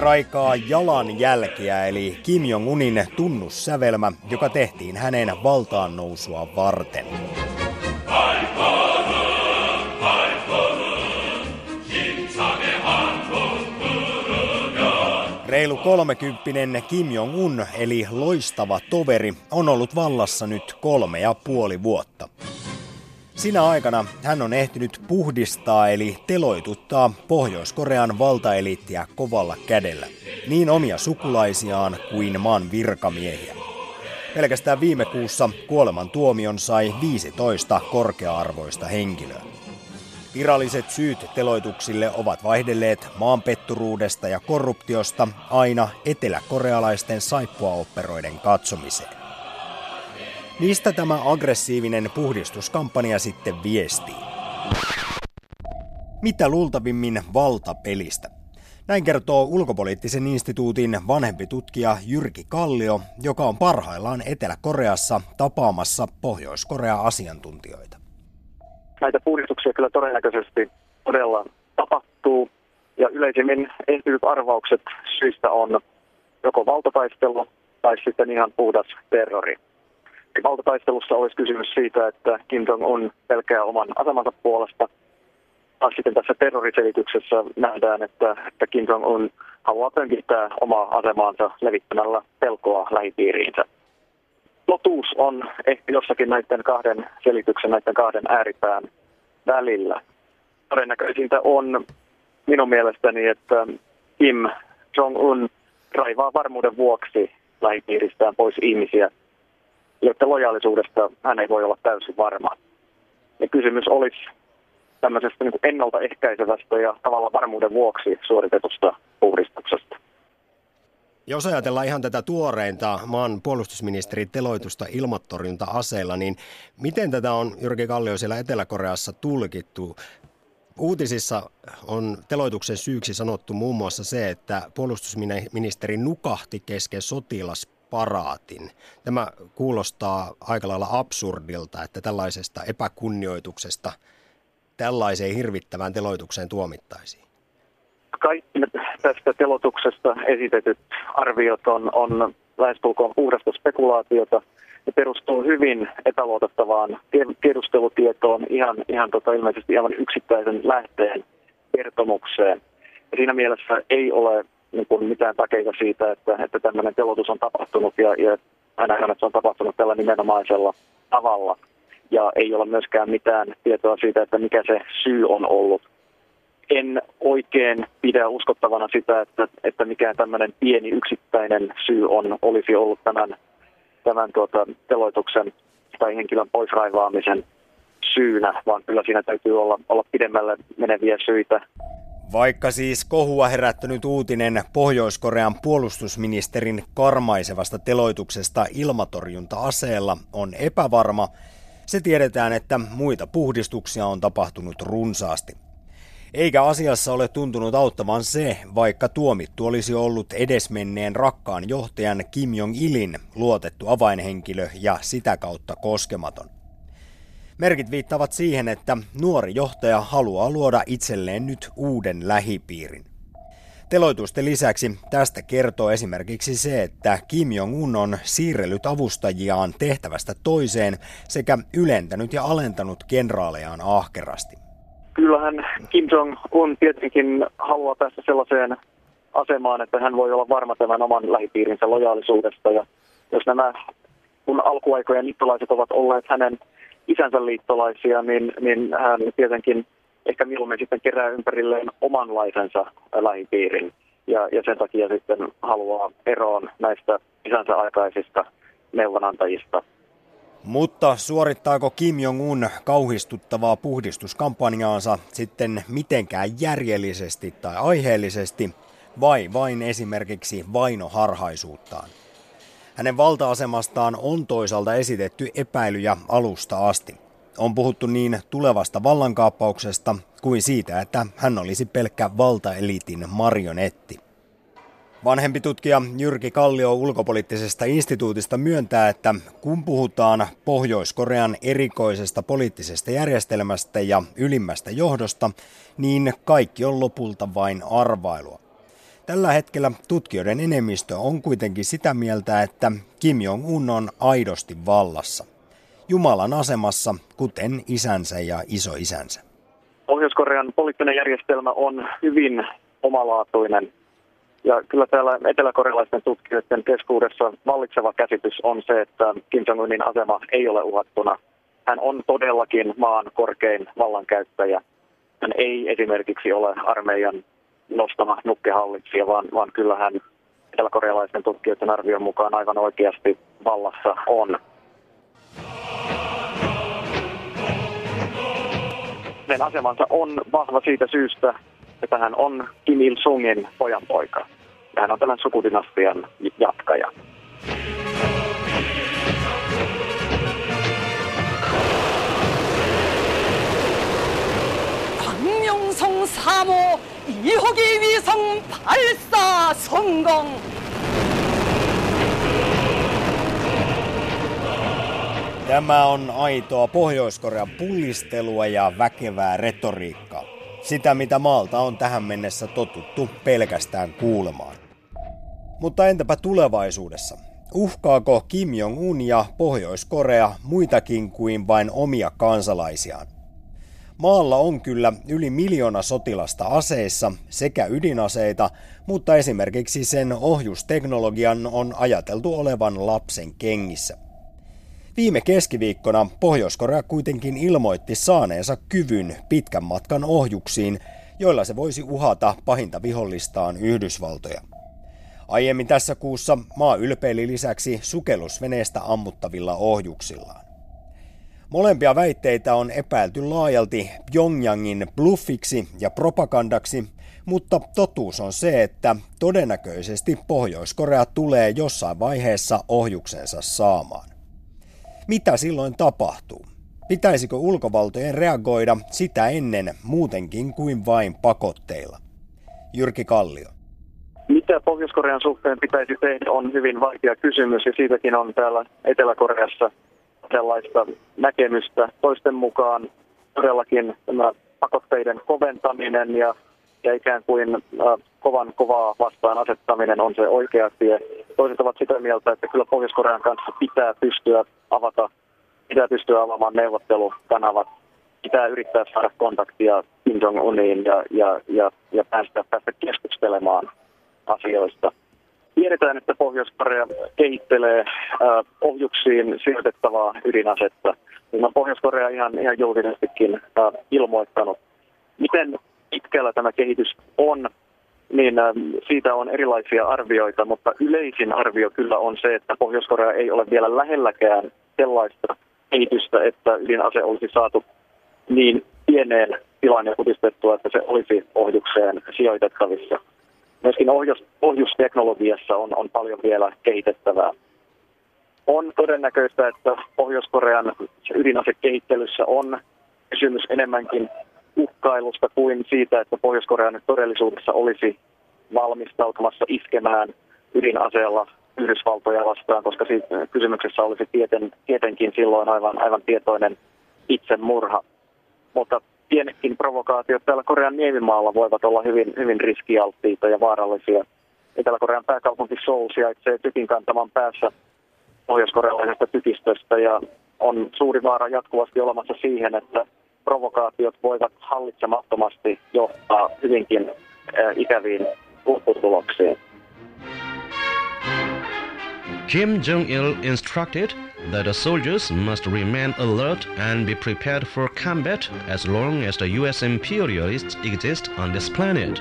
raikaa jalanjälkiä eli Kim Jong-unin tunnussävelmä, joka tehtiin hänen valtaan nousua varten. Reilu kolmekymppinen Kim Jong-un, eli loistava toveri, on ollut vallassa nyt kolme ja puoli vuotta. Sinä aikana hän on ehtinyt puhdistaa eli teloituttaa Pohjois-Korean valtaeliittiä kovalla kädellä, niin omia sukulaisiaan kuin maan virkamiehiä. Pelkästään viime kuussa kuoleman tuomion sai 15 korkea-arvoista henkilöä. Viralliset syyt teloituksille ovat vaihdelleet maanpetturuudesta ja korruptiosta aina eteläkorealaisten saippuaoperoiden katsomiseen. Mistä tämä aggressiivinen puhdistuskampanja sitten viestii? Mitä luultavimmin valtapelistä? Näin kertoo ulkopoliittisen instituutin vanhempi tutkija Jyrki Kallio, joka on parhaillaan Etelä-Koreassa tapaamassa Pohjois-Korea asiantuntijoita. Näitä puhdistuksia kyllä todennäköisesti todella tapahtuu ja yleisimmin esitetyt arvaukset syistä on joko valtataistelu tai sitten ihan puhdas terrori. Valtataistelussa olisi kysymys siitä, että Kim Jong-un pelkää oman asemansa puolesta. Sitten tässä terroriselityksessä nähdään, että, että Kim Jong-un haluaa pönkittää omaa asemaansa levittämällä pelkoa lähipiiriinsä. Totuus on ehkä jossakin näiden kahden selityksen, näiden kahden ääripään välillä. Todennäköisintä on minun mielestäni, että Kim Jong-un raivaa varmuuden vuoksi lähipiiristään pois ihmisiä, joiden lojaalisuudesta hän ei voi olla täysin varma. Ja kysymys olisi tämmöisestä niin ennaltaehkäisevästä ja tavallaan varmuuden vuoksi suoritetusta puhdistuksesta. Jos ajatellaan ihan tätä tuoreinta maan puolustusministerin teloitusta ilmatorjunta-aseilla, niin miten tätä on Jyrki Kallio siellä Etelä-Koreassa tulkittu? Uutisissa on teloituksen syyksi sanottu muun muassa se, että puolustusministeri nukahti kesken sotilas paraatin. Tämä kuulostaa aika lailla absurdilta, että tällaisesta epäkunnioituksesta tällaiseen hirvittävään teloitukseen tuomittaisiin. Kaikki tästä telotuksesta esitetyt arviot on, on lähestulkoon puhdasta spekulaatiota. Ne perustuu hyvin epäluotettavaan tiedustelutietoon, ihan, ihan tota, ilmeisesti aivan yksittäisen lähteen kertomukseen. Ja siinä mielessä ei ole niin kuin mitään takeita siitä, että, että tämmöinen telotus on tapahtunut ja, ja ainakaan, että se on tapahtunut tällä nimenomaisella tavalla. Ja ei ole myöskään mitään tietoa siitä, että mikä se syy on ollut. En oikein pidä uskottavana sitä, että, että mikään tämmöinen pieni yksittäinen syy on, olisi ollut tämän, tämän tuota, teloituksen tai henkilön poisraivaamisen syynä, vaan kyllä siinä täytyy olla, olla pidemmälle meneviä syitä. Vaikka siis kohua herättänyt uutinen Pohjois-Korean puolustusministerin karmaisevasta teloituksesta ilmatorjunta-aseella on epävarma, se tiedetään, että muita puhdistuksia on tapahtunut runsaasti. Eikä asiassa ole tuntunut auttavan se, vaikka tuomittu olisi ollut edesmenneen rakkaan johtajan Kim Jong-ilin luotettu avainhenkilö ja sitä kautta koskematon. Merkit viittavat siihen, että nuori johtaja haluaa luoda itselleen nyt uuden lähipiirin. Teloitusten lisäksi tästä kertoo esimerkiksi se, että Kim Jong-un on siirrellyt avustajiaan tehtävästä toiseen sekä ylentänyt ja alentanut kenraalejaan ahkerasti. Kyllähän Kim Jong-un tietenkin haluaa päästä sellaiseen asemaan, että hän voi olla varma tämän oman lähipiirinsä lojaalisuudesta. Ja jos nämä kun alkuaikojen liittolaiset ovat olleet hänen isänsä liittolaisia, niin, niin hän tietenkin ehkä mieluummin sitten kerää ympärilleen omanlaisensa lähipiirin. Ja, ja sen takia sitten haluaa eroon näistä isänsä aikaisista neuvonantajista. Mutta suorittaako Kim Jong-un kauhistuttavaa puhdistuskampanjaansa sitten mitenkään järjellisesti tai aiheellisesti vai vain esimerkiksi vainoharhaisuuttaan? Hänen valta-asemastaan on toisaalta esitetty epäilyjä alusta asti. On puhuttu niin tulevasta vallankaappauksesta kuin siitä, että hän olisi pelkkä valtaeliitin marionetti. Vanhempi tutkija Jyrki Kallio ulkopoliittisesta instituutista myöntää, että kun puhutaan Pohjois-Korean erikoisesta poliittisesta järjestelmästä ja ylimmästä johdosta, niin kaikki on lopulta vain arvailua. Tällä hetkellä tutkijoiden enemmistö on kuitenkin sitä mieltä, että Kim Jong-un on aidosti vallassa. Jumalan asemassa, kuten isänsä ja isoisänsä. Pohjois-Korean poliittinen järjestelmä on hyvin omalaatuinen. Ja kyllä täällä eteläkorealaisten tutkijoiden keskuudessa vallitseva käsitys on se, että Kim Jong-unin asema ei ole uhattuna. Hän on todellakin maan korkein vallankäyttäjä. Hän ei esimerkiksi ole armeijan nostama nukkehallitsija, vaan, vaan kyllä hän eteläkorealaisten tutkijoiden arvion mukaan aivan oikeasti vallassa on. Hänen asemansa on vahva siitä syystä, että hän on Kim Il-sungin pojanpoika. Hän on tämän sukudynastian jatkaja. 위성 발사 성공! Tämä on aitoa Pohjois-Korean pullistelua ja väkevää retoriikkaa. Sitä, mitä maalta on tähän mennessä totuttu pelkästään kuulemaan. Mutta entäpä tulevaisuudessa? Uhkaako Kim Jong-un ja Pohjois-Korea muitakin kuin vain omia kansalaisiaan? Maalla on kyllä yli miljoona sotilasta aseissa sekä ydinaseita, mutta esimerkiksi sen ohjusteknologian on ajateltu olevan lapsen kengissä. Viime keskiviikkona Pohjois-Korea kuitenkin ilmoitti saaneensa kyvyn pitkän matkan ohjuksiin, joilla se voisi uhata pahinta vihollistaan Yhdysvaltoja. Aiemmin tässä kuussa maa ylpeili lisäksi sukellusveneestä ammuttavilla ohjuksillaan. Molempia väitteitä on epäilty laajalti Pyongyangin bluffiksi ja propagandaksi, mutta totuus on se, että todennäköisesti Pohjois-Korea tulee jossain vaiheessa ohjuksensa saamaan. Mitä silloin tapahtuu? Pitäisikö ulkovaltojen reagoida sitä ennen muutenkin kuin vain pakotteilla? Jyrki Kallio. Mitä Pohjois-Korean suhteen pitäisi tehdä on hyvin vaikea kysymys ja siitäkin on täällä Etelä-Koreassa sellaista näkemystä. Toisten mukaan todellakin tämä pakotteiden koventaminen ja, ja ikään kuin äh, kovan kovaa vastaan asettaminen on se oikea tie. Toiset ovat sitä mieltä, että kyllä Pohjois-Korean kanssa pitää pystyä avata, pitää pystyä avaamaan neuvottelukanavat, pitää yrittää saada kontaktia Kim Jong-uniin ja, ja, ja, ja päästä, päästä keskustelemaan asioista. Tiedetään, että Pohjois-Korea kehittelee äh, ohjuksiin sijoitettavaa ydinasetta. Niin on Pohjois-Korea ihan, ihan julkisestikin äh, ilmoittanut. Miten pitkällä tämä kehitys on, niin äh, siitä on erilaisia arvioita, mutta yleisin arvio kyllä on se, että Pohjois-Korea ei ole vielä lähelläkään sellaista kehitystä, että ydinase olisi saatu niin pieneen tilaan ja kutistettua, että se olisi ohjukseen sijoitettavissa myöskin ohjus, ohjusteknologiassa on, on paljon vielä kehitettävää. On todennäköistä, että Pohjois-Korean ydinasekehittelyssä on kysymys enemmänkin uhkailusta kuin siitä, että Pohjois-Korea nyt todellisuudessa olisi valmistautumassa iskemään ydinaseella Yhdysvaltoja vastaan, koska siitä kysymyksessä olisi tieten, tietenkin silloin aivan, aivan tietoinen itsemurha. Mutta pienetkin provokaatiot täällä Korean niemimaalla voivat olla hyvin, hyvin riskialttiita ja vaarallisia. Etelä-Korean pääkaupunki Seoul sijaitsee tykin kantaman päässä pohjois-korealaisesta tykistöstä ja on suuri vaara jatkuvasti olemassa siihen, että provokaatiot voivat hallitsemattomasti johtaa hyvinkin ikäviin lopputuloksiin. Kim Jong-il instructed that the soldiers must remain alert and be prepared for combat as long as the US imperialists exist on this planet.